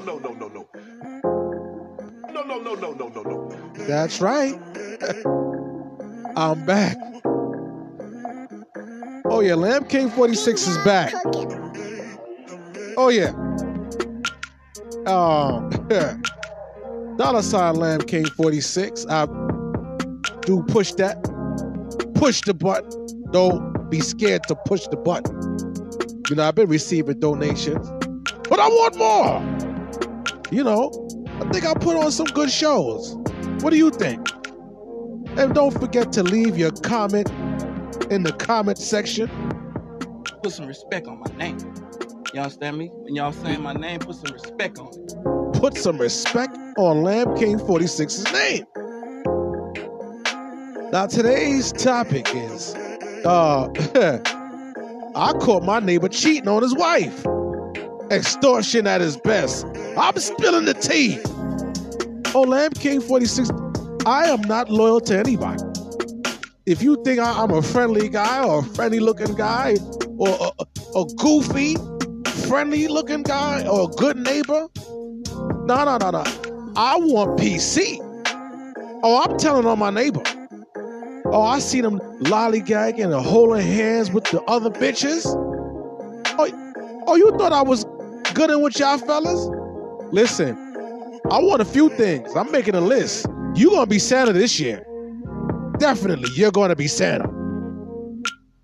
no, no, no, no, no. No, no, no, no, no, no, no. That's right. I'm back. Oh yeah, Lamp King 46 is back. Oh yeah. Um Dollar sign Lamp King 46. I do push that. Push the button. Don't be scared to push the button. You know, I've been receiving donations, but I want more. You know, I think I put on some good shows. What do you think? And don't forget to leave your comment in the comment section. Put some respect on my name. Y'all understand me? When y'all saying my name, put some respect on it. Put some respect on Lamp King 46's name. Now today's topic is uh I caught my neighbor cheating on his wife. Extortion at his best. I'm spilling the tea. Oh, Lamp King 46, I am not loyal to anybody. If you think I, am a friendly guy or a friendly looking guy or a, a, goofy, friendly looking guy or a good neighbor, no, no, no, no. I want PC. Oh, I'm telling on my neighbor. Oh, I see them lollygagging and holding hands with the other bitches. Oh, oh, you thought I was good in with y'all fellas? Listen, I want a few things. I'm making a list. You gonna be Santa this year. Definitely, you're gonna be Santa.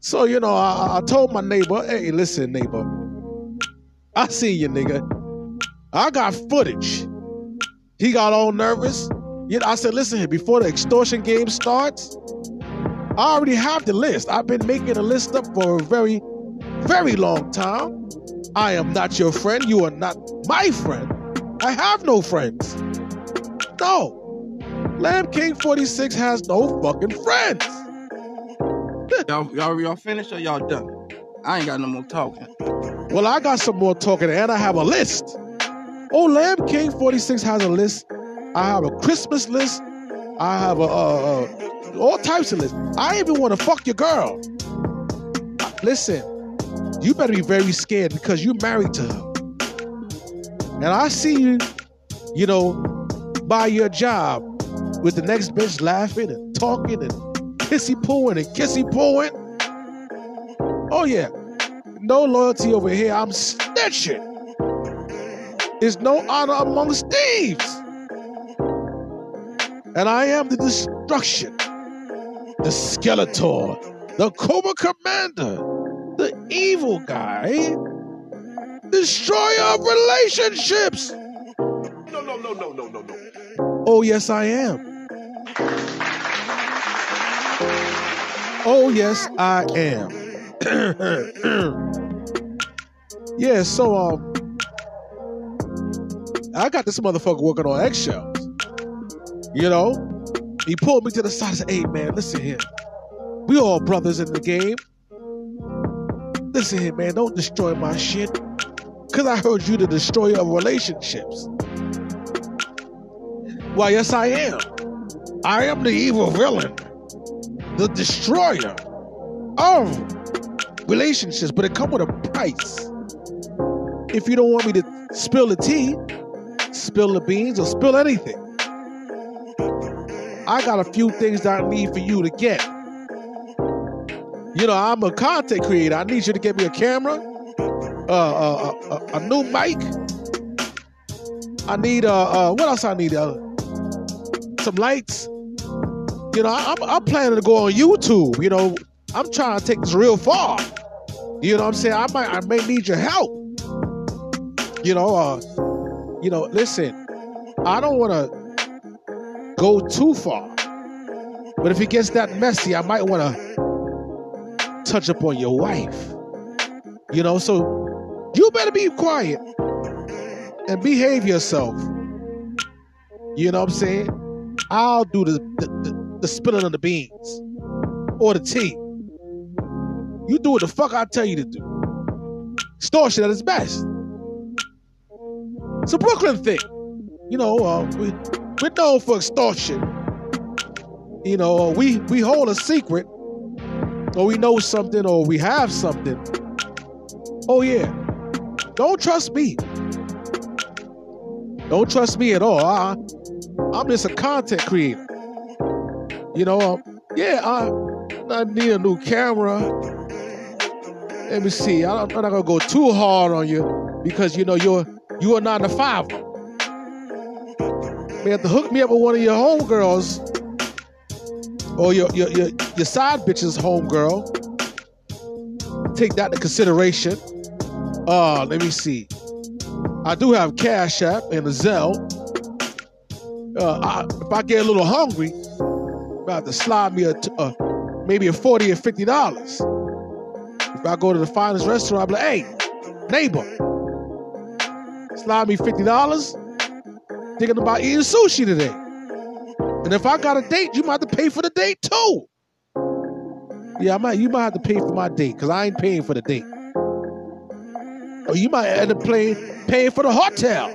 So, you know, I, I told my neighbor, hey, listen, neighbor, I see you, nigga. I got footage. He got all nervous. You I said, listen here, before the extortion game starts, I already have the list. I've been making a list up for a very, very long time. I am not your friend. You are not my friend. I have no friends. No. Lamp King 46 has no fucking friends. y'all, y'all, y'all finished or y'all done? I ain't got no more talking. Well, I got some more talking and I have a list. Oh, Lamp King 46 has a list. I have a Christmas list. I have a, uh, uh, all types of lists. I even want to fuck your girl. Listen, you better be very scared because you're married to her. And I see you, you know, by your job with the next bitch laughing and talking and kissy pooing and kissy pooing. Oh, yeah. No loyalty over here. I'm snitching. There's no honor amongst thieves. And I am the destruction, the Skeletor, the Cobra Commander, the evil guy, destroyer of relationships. No, no, no, no, no, no, no. Oh, yes, I am. Oh, yes, I am. yeah, so, um, I got this motherfucker working on eggshells. You know? He pulled me to the side and said, hey, man, listen here. We all brothers in the game. Listen here, man, don't destroy my shit. Because I heard you the destroyer of relationships. Why, yes, I am. I am the evil villain, the destroyer of relationships, but it comes with a price. If you don't want me to spill the tea, spill the beans, or spill anything, I got a few things that I need for you to get. You know, I'm a content creator. I need you to get me a camera, uh, uh, uh, a new mic. I need uh, what else I need? Some lights. You know, I'm, I'm planning to go on YouTube. You know, I'm trying to take this real far. You know what I'm saying? I might, I may need your help. You know, you know, listen, I don't want to go too far. But if it gets that messy, I might want to touch upon your wife. You know, so you better be quiet and behave yourself. You know what I'm saying? I'll do the, the, the, the spilling of the beans or the tea. You do what the fuck I tell you to do. Extortion at its best. It's a Brooklyn thing. You know, uh, we, we're known for extortion. You know, we, we hold a secret, or we know something, or we have something. Oh, yeah. Don't trust me. Don't trust me at all. I, I'm just a content creator. You know, um, yeah, I, I need a new camera. Let me see. I I'm not gonna go too hard on you because you know you're you are not a five. Have to hook me up with one of your homegirls or your your your, your side bitch's homegirl. Take that into consideration. Uh, let me see. I do have Cash App and a Zelle. Uh, I, if I get a little hungry, I'm about to slide me a, t- uh, maybe a 40 or 50 dollars. If I go to the finest restaurant, I'm like, hey, neighbor, slide me 50 dollars. Thinking about eating sushi today. And if I got a date, you might have to pay for the date too. Yeah, I might. You might have to pay for my date because I ain't paying for the date. Or you might end up paying paying for the hotel.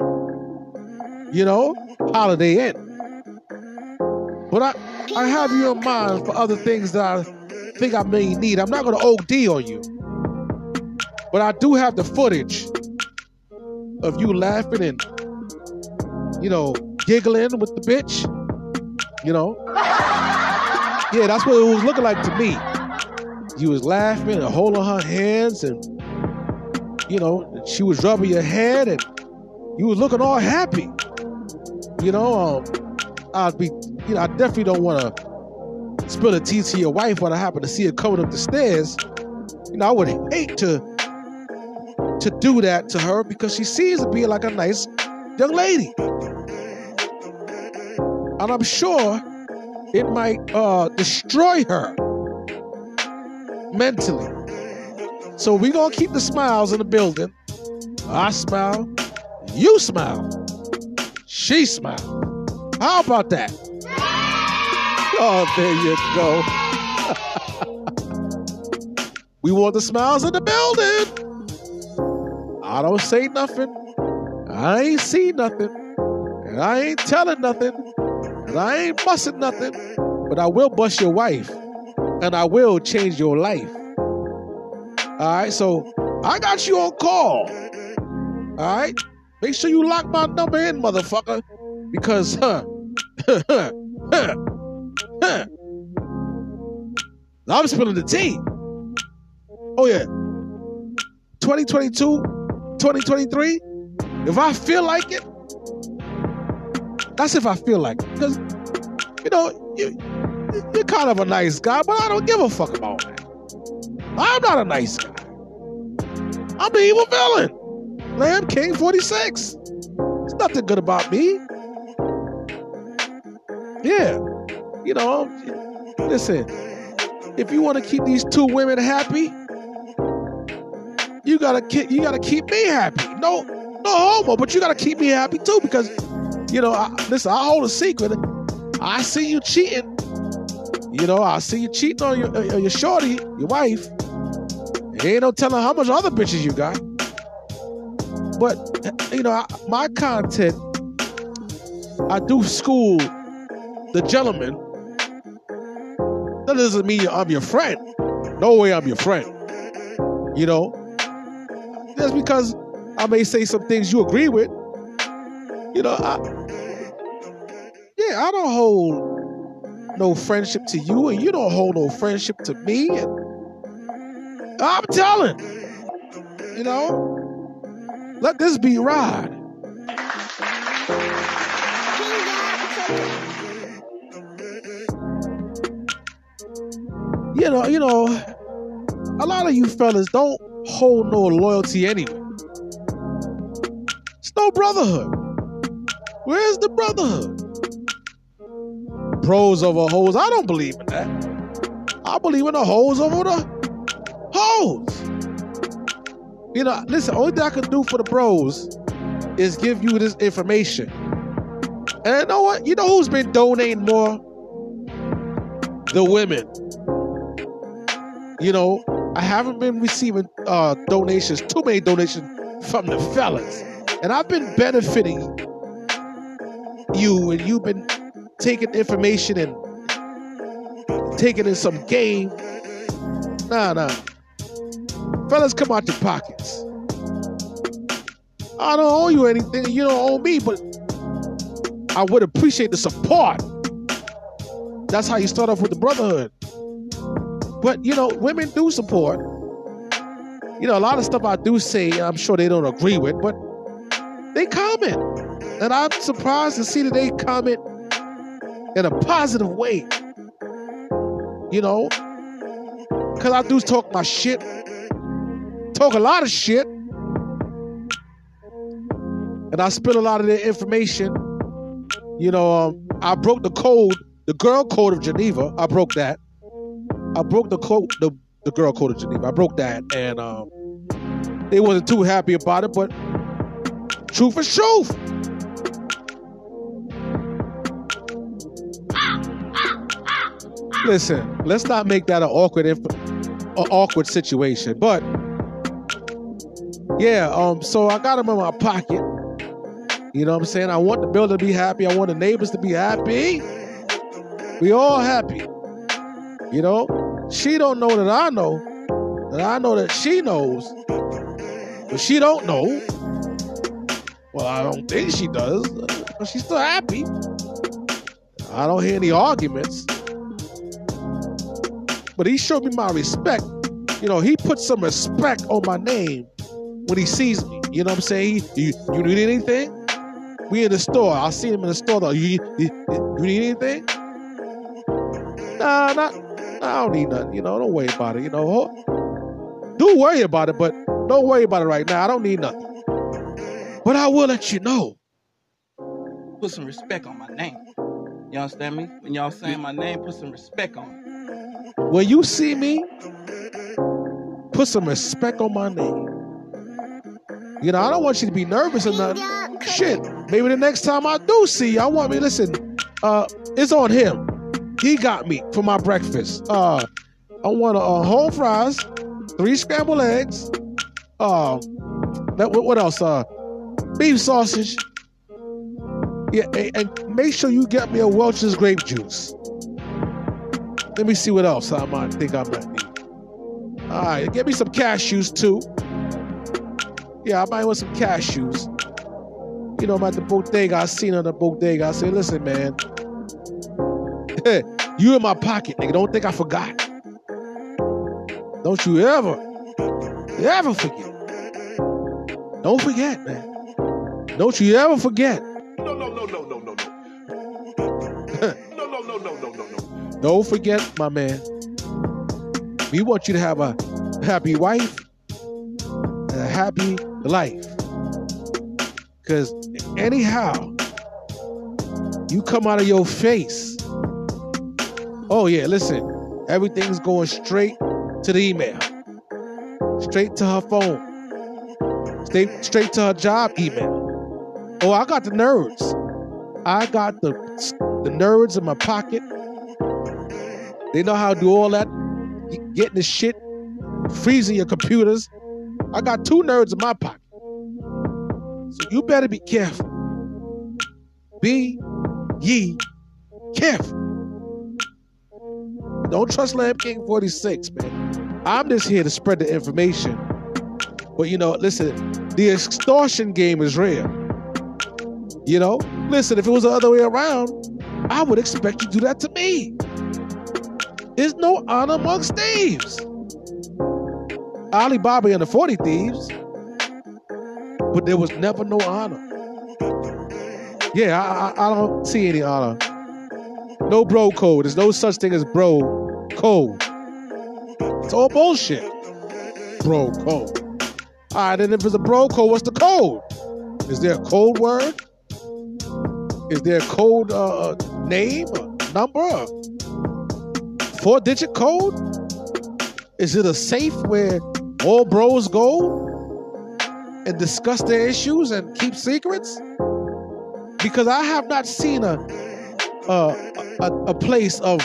You know, Holiday Inn. But I, I have you in mind for other things that I think I may need. I'm not going to OD on you, but I do have the footage of you laughing and you know giggling with the bitch. You know, yeah, that's what it was looking like to me. You was laughing and holding her hands, and you know she was rubbing your head, and you was looking all happy. You know, um, I'd be, you know, I definitely don't want to spill a tea to your wife when I happen to see her coming up the stairs. You know, I would hate to to do that to her because she seems to be like a nice young lady, and I'm sure it might uh, destroy her mentally. So we gonna keep the smiles in the building. I smile, you smile, she smile. How about that? Oh, there you go. we want the smiles in the building. I don't say nothing. I ain't see nothing. And I ain't telling nothing. And I ain't busting nothing. But I will bust your wife. And I will change your life. All right, so I got you on call. All right, make sure you lock my number in, motherfucker, because huh, huh, huh, huh. I'm spilling the tea. Oh yeah, 2022, 2023. If I feel like it, that's if I feel like it, because you know you, you're kind of a nice guy, but I don't give a fuck about that. I'm not a nice guy. I'm the evil villain. Lamp King 46. There's nothing good about me. Yeah. You know, listen, if you want to keep these two women happy, you gotta keep you gotta keep me happy. No, no homo, but you gotta keep me happy too because you know, I, listen, I hold a secret. I see you cheating. You know, I see you cheating on your, your shorty, your wife. Ain't no telling how much other bitches you got. But you know, I, my content, I do school the gentleman. That doesn't mean I'm your friend. No way I'm your friend. You know, just because I may say some things you agree with. You know, I, yeah, I don't hold no friendship to you, and you don't hold no friendship to me. And I'm telling, you know, let this be ride. You know, you know, a lot of you fellas don't hold no loyalty anyway. It's no brotherhood. Where's the brotherhood? Pros over hoes. I don't believe in that. I believe in the hoes over the hoes. You know, listen, only thing I can do for the bros is give you this information. And you know what? You know who's been donating more? The women. You know, I haven't been receiving uh, donations, too many donations from the fellas. And I've been benefiting you, and you've been taking information and taking in some game. Nah, nah. Fellas, come out your pockets. I don't owe you anything, you don't owe me, but I would appreciate the support. That's how you start off with the brotherhood. But you know, women do support. You know, a lot of stuff I do say, I'm sure they don't agree with, but they comment. And I'm surprised to see that they comment in a positive way. You know, because I do talk my shit, talk a lot of shit, and I spill a lot of their information. You know, um, I broke the code, the girl code of Geneva. I broke that. I broke the code, the, the girl code of Geneva. I broke that, and um, they wasn't too happy about it. But truth is truth. Listen, let's not make that an awkward, inf- a awkward situation. But yeah, um, so I got him in my pocket. You know what I'm saying? I want the builder to be happy. I want the neighbors to be happy. We all happy. You know, she don't know that I know, that I know that she knows, but she don't know. Well, I don't think she does, but she's still happy. I don't hear any arguments. But he showed me my respect. You know, he put some respect on my name when he sees me. You know what I'm saying? He, you, you need anything? We in the store. I see him in the store though. You, you, you need anything? Nah, not. I don't need nothing. You know, don't worry about it. You know, do worry about it, but don't worry about it right now. I don't need nothing. But I will let you know. Put some respect on my name. You understand me? When y'all saying my name, put some respect on it. When you see me, put some respect on my name. You know, I don't want you to be nervous or nothing. Shit, maybe the next time I do see you, I want me. Listen, uh, it's on him. He got me for my breakfast. Uh, I want a, uh, whole fries, three scrambled eggs. Uh, that what, what else? Uh, beef sausage. Yeah, and, and make sure you get me a Welch's grape juice. Let me see what else I might think I might need. All right, get me some cashews too. Yeah, I might want some cashews. You know, I'm at the bodega. I seen her on the bodega. I said, listen, man, you in my pocket, nigga. Don't think I forgot. Don't you ever, ever forget. Don't forget, man. Don't you ever forget. No, no, no, no, no, no, no. no, no, no, no, no, no, no. Don't forget, my man. We want you to have a happy wife and a happy life. Because anyhow, you come out of your face. Oh, yeah, listen. Everything's going straight to the email, straight to her phone, straight, straight to her job email. Oh, I got the nerds. I got the, the nerds in my pocket. They know how to do all that, getting the shit, freezing your computers. I got two nerds in my pocket. So you better be careful. Be ye careful. Don't trust Lamp King 46, man. I'm just here to spread the information. But you know, listen, the extortion game is real. You know, listen, if it was the other way around, I would expect you to do that to me. There's no honor amongst thieves. Alibaba and the 40 thieves, but there was never no honor. Yeah, I, I, I don't see any honor. No bro code. There's no such thing as bro code. It's all bullshit. Bro code. All right, and if it's a bro code, what's the code? Is there a code word? Is there a code uh, name, a number, four digit code? Is it a safe where all bros go and discuss their issues and keep secrets? Because I have not seen a a, a, a place of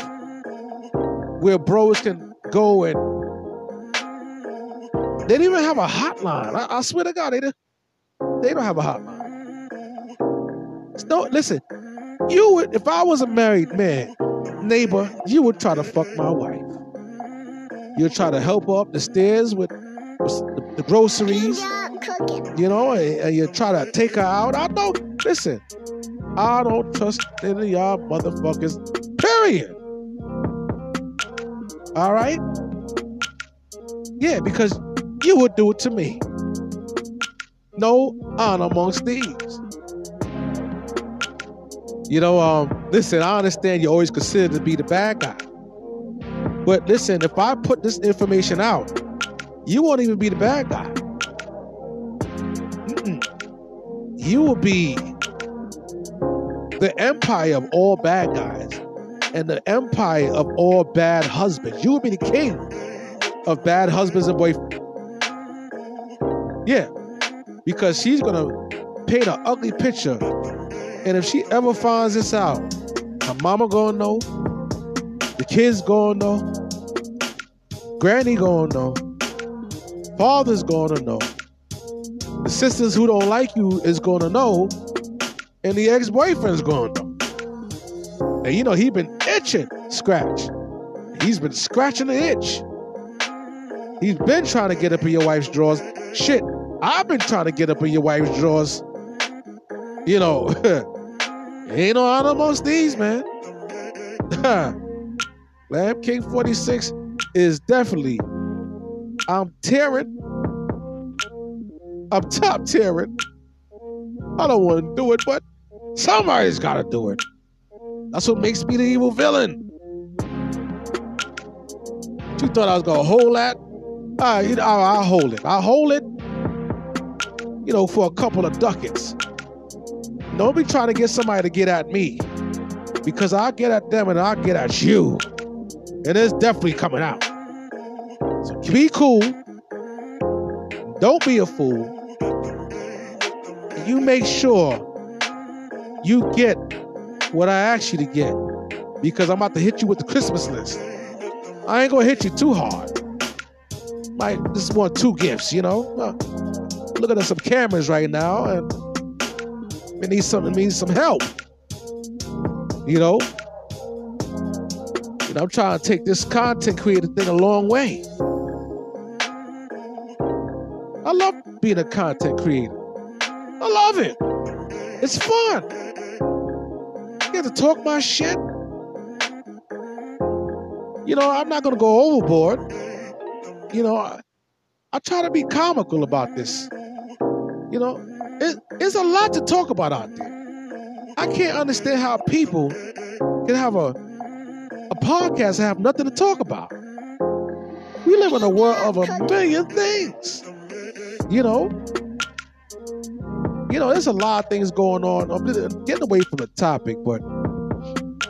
where bros can go and they don't even have a hotline. I, I swear to God, they don't, they don't have a hotline. No, listen, you would if I was a married man, neighbor, you would try to fuck my wife. You'd try to help her up the stairs with, with the, the groceries, you know, and, and you try to take her out. I don't Listen, I don't trust any of y'all motherfuckers. Period. All right? Yeah, because you would do it to me. No honor amongst thieves. You know, um, listen, I understand you're always considered to be the bad guy. But listen, if I put this information out, you won't even be the bad guy. Mm-mm. You will be the empire of all bad guys and the empire of all bad husbands. You will be the king of bad husbands and boyfriends. Yeah, because she's going to paint an ugly picture. And if she ever finds this out, her mama going to know, the kids to know, granny to know, father's to know, the sisters who don't like you is to know, and the ex-boyfriend's to know. And you know, he been itching, scratch. He's been scratching the itch. He's been trying to get up in your wife's drawers. Shit, I've been trying to get up in your wife's drawers. You know, ain't no honor amongst these, man. Lamp King 46 is definitely, I'm tearing. I'm top tearing. I don't want to do it, but somebody's got to do it. That's what makes me the evil villain. You thought I was to hold that? Uh, you know, I'll hold it. I'll hold it, you know, for a couple of ducats. Don't be trying to get somebody to get at me because I'll get at them and I'll get at you. And it's definitely coming out. So be cool. Don't be a fool. You make sure you get what I asked you to get because I'm about to hit you with the Christmas list. I ain't gonna hit you too hard. Like just want two gifts, you know. Uh, looking at some cameras right now, and it needs some. It needs some help. You know. Know, I'm trying to take this content creator thing a long way. I love being a content creator. I love it. It's fun. I get to talk my shit. You know, I'm not gonna go overboard. You know, I, I try to be comical about this. You know, it, it's a lot to talk about out there. I can't understand how people can have a a podcast have nothing to talk about. We live in a world of a million things. You know, you know, there's a lot of things going on. I'm getting away from the topic, but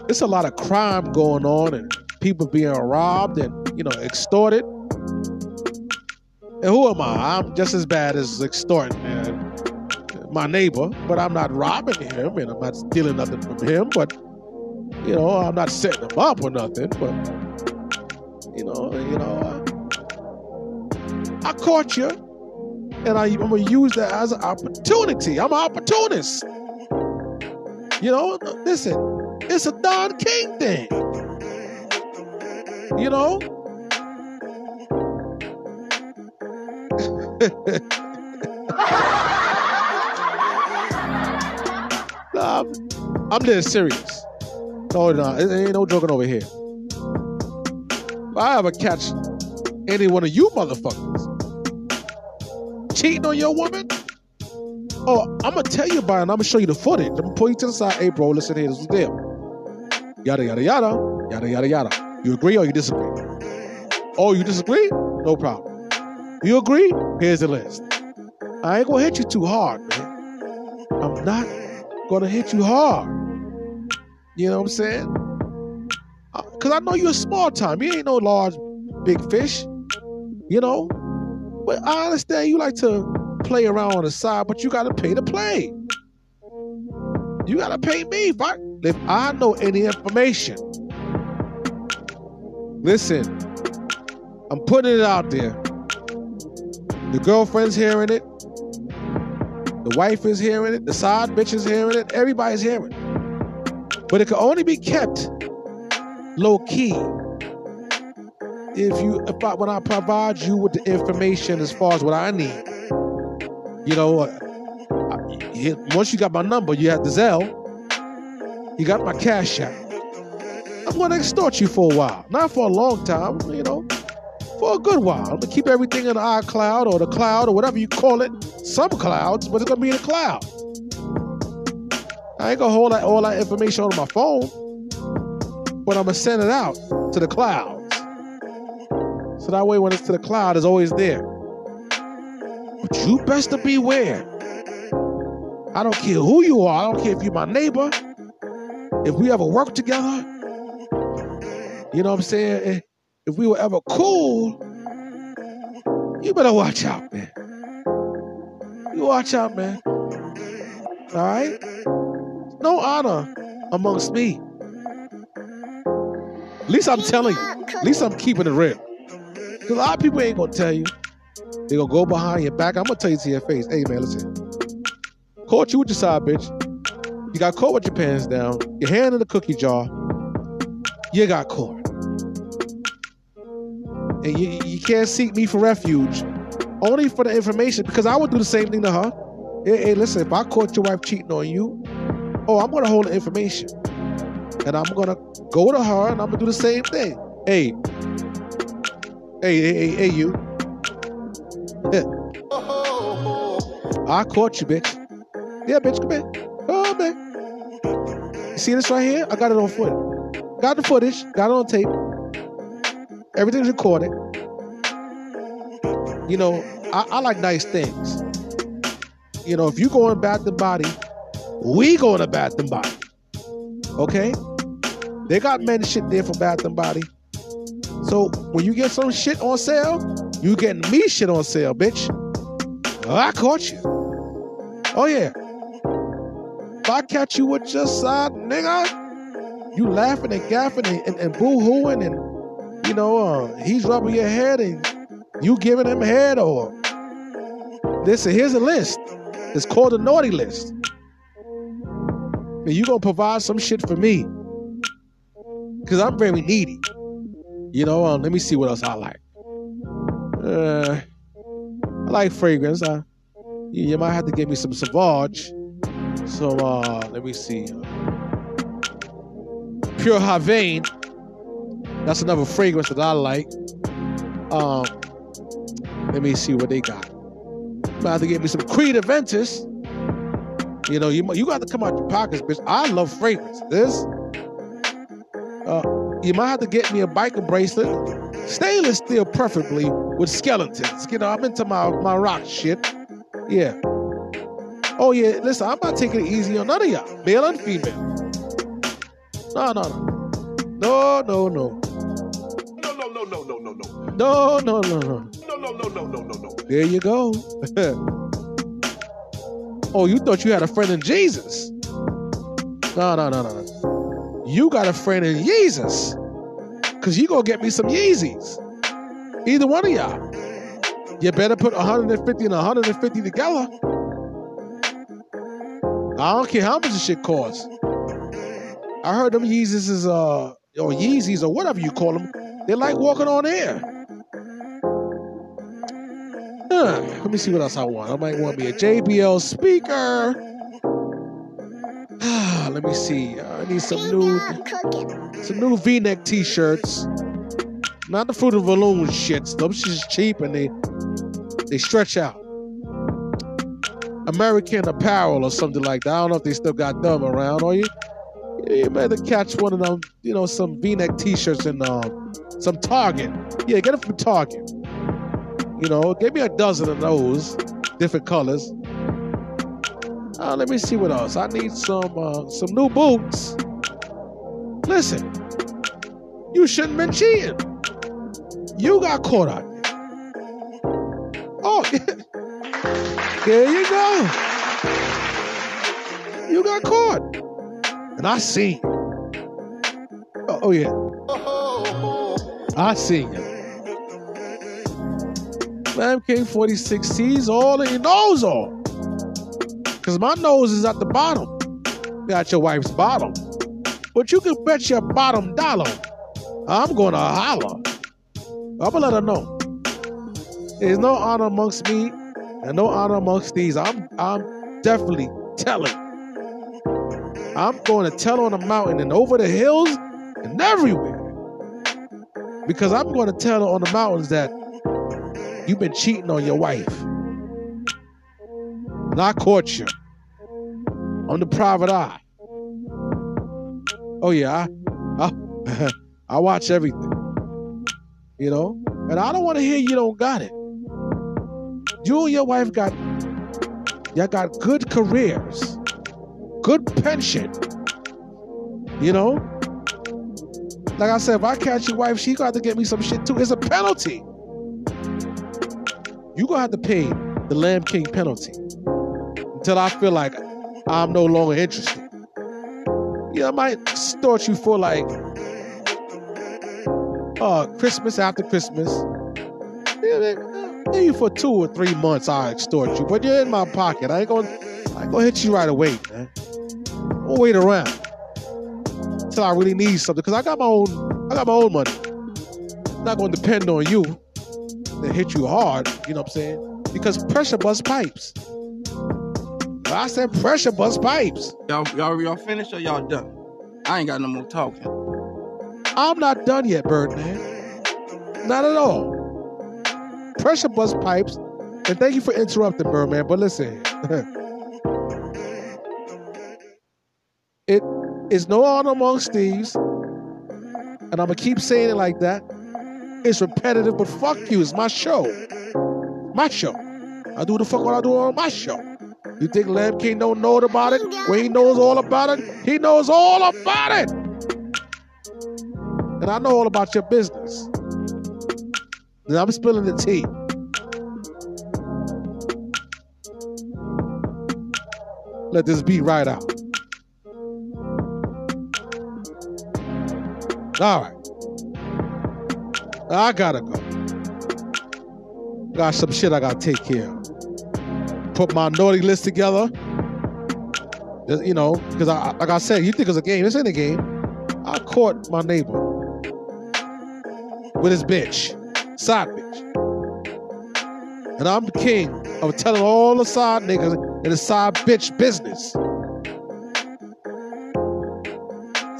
it's a lot of crime going on and people being robbed and you know extorted. And who am I? I'm just as bad as extorting man, my neighbor, but I'm not robbing him and I'm not stealing nothing from him. But you know, I'm not setting him up or nothing. But you know, you know, I, I caught you, and I, I'm gonna use that as an opportunity. I'm an opportunist. You know, listen, it's a Don King thing. You know? I'm, I'm dead serious. No, no, it ain't no joking over here. If I ever catch any one of you motherfuckers cheating on your woman, oh, I'm gonna tell you about it. I'm gonna show you the footage. I'm gonna pull you to the side. Hey, bro, listen here. This is the deal. Yada yada yada yada yada yada. You agree or you disagree? Oh, you disagree? No problem. You agree? Here's the list. I ain't gonna hit you too hard, man. I'm not gonna hit you hard. You know what I'm saying? Uh, because I know you're a small time. You ain't no large, big fish. You know? But I understand you like to play around on the side, but you gotta pay to play. You gotta pay me if I, if I know any information. Listen, I'm putting it out there. The girlfriend's hearing it. The wife is hearing it. The side bitch is hearing it. Everybody's hearing it. But it can only be kept low key if you if I, when I provide you with the information as far as what I need. You know, I, once you got my number, you have the Zelle. You got my cash app. I'm gonna extort you for a while. Not for a long time, you know, for a good while. I'm gonna keep everything in the iCloud or the cloud or whatever you call it. Some clouds, but it's gonna be in the cloud. I ain't gonna hold that, all that information on my phone, but I'm gonna send it out to the clouds. So that way, when it's to the cloud, it's always there. But you best to beware. I don't care who you are. I don't care if you're my neighbor. If we ever work together, you know what I'm saying? If we were ever cool, you better watch out, man. You watch out, man. All right? No honor amongst me. At least I'm telling you. At least I'm keeping it real. Because a lot of people ain't gonna tell you. They gonna go behind your back. I'm gonna tell you to your face. Hey man, listen. Caught you with your side bitch. You got caught with your pants down. Your hand in the cookie jar. You got caught. And you, you can't seek me for refuge. Only for the information, because I would do the same thing to her. Hey, hey, listen, if I caught your wife cheating on you, oh, I'm gonna hold the information. And I'm gonna go to her and I'm gonna do the same thing. Hey, hey, hey, hey, hey you. I caught you, bitch. Yeah, bitch, come here. Man. You see this right here? I got it on foot. Got the footage. Got it on tape. Everything's recorded. You know, I, I like nice things. You know, if you go in Bath and Body, we go to Bath and Body. Okay? They got men shit there for Bath and Body. So when you get some shit on sale, you getting me shit on sale, bitch. I caught you. Oh yeah. If I catch you with your side, nigga, you laughing and gaffing and, and, and boo-hooing and you know, uh, he's rubbing your head and you giving him head or listen, here's a list. It's called a naughty list. And you gonna provide some shit for me. Cause I'm very needy. You know, um, let me see what else I like. Uh, I like fragrance. You, you might have to give me some Sauvage. So uh, let me see. Pure Havane. That's another fragrance that I like. Um, let me see what they got. Might have to get me some Creed Aventus. You know, you you got to come out your pockets, bitch. I love fragrance. This. Uh, you might have to get me a biker bracelet. Stainless steel, preferably with skeletons. You know, I'm into my, my rock shit. Yeah. Oh, yeah, listen, I'm not taking it easy on none of y'all, male and female. No, no, no. No, no, no. No, no, no, no, no, no, no. No, no, no, no. No, no, no, no, no, no, no. There you go. oh, you thought you had a friend in Jesus. No, no, no, no, no. You got a friend in Jesus. Cause you gonna get me some Yeezys. Either one of y'all. You better put 150 and 150 together. I don't care how much the shit costs. I heard them Yeezys is uh or Yeezys or whatever you call them. They're like walking on air. Let me see what else I want. I might want me a JBL speaker. let me see. I need some new some new V-neck t-shirts. Not the Fruit of the Loom shits. Those shit's cheap and they they stretch out. American Apparel or something like that. I don't know if they still got them around. Or you, you better catch one of them. You know, some V-neck t-shirts and um, some Target. Yeah, get it from Target. You know, give me a dozen of those, different colors. Uh, let me see what else. I need some uh, some new boots. Listen, you shouldn't been cheating. You got caught out. Oh, there you go. You got caught, and I seen. You. Oh, oh yeah, I seen you. Man King 46 sees all and he knows all. Because my nose is at the bottom. Got your wife's bottom. But you can bet your bottom dollar. I'm going to holler. I'm going to let her know. There's no honor amongst me and no honor amongst these. I'm I'm definitely telling. I'm going to tell on the mountain and over the hills and everywhere. Because I'm going to tell on the mountains that you've been cheating on your wife. And I caught you on the private eye. Oh yeah, I, I, I watch everything. You know, and I don't want to hear you don't got it. You and your wife got y'all got good careers, good pension. You know, like I said, if I catch your wife, she got to get me some shit too. It's a penalty. You gonna have to pay the Lamp King penalty until I feel like I'm no longer interested. Yeah, I might extort you for like uh Christmas after Christmas. Yeah, maybe for two or three months I'll extort you, but you're in my pocket. I ain't gonna I ain't gonna hit you right away, man. I'll wait around until I really need something because I got my own I got my own money. I'm not gonna depend on you to hit you hard, you know what I'm saying? Because pressure bust pipes. I said pressure bust pipes. Y'all, y'all, y'all finished or y'all done? I ain't got no more talking. I'm not done yet, Birdman. Not at all. Pressure bust pipes. And thank you for interrupting, Birdman. But listen, it is no honor amongst thieves. And I'm going to keep saying it like that. It's repetitive, but fuck you. It's my show. My show. I do the fuck what I do on my show. You think Lamp King don't know about it? Well, he knows all about it. He knows all about it. And I know all about your business. And I'm spilling the tea. Let this beat right out. All right. I gotta go. Got some shit I gotta take care of put my naughty list together. You know, because I, like I said, you think it's a game. It's in a game. I caught my neighbor with his bitch, side bitch. And I'm the king of telling all the side niggas in the side bitch business.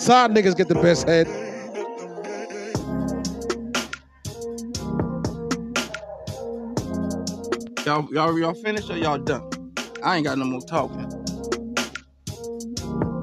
Side niggas get the best head. Y'all, y'all, y'all finished or y'all done? I ain't got no more talking.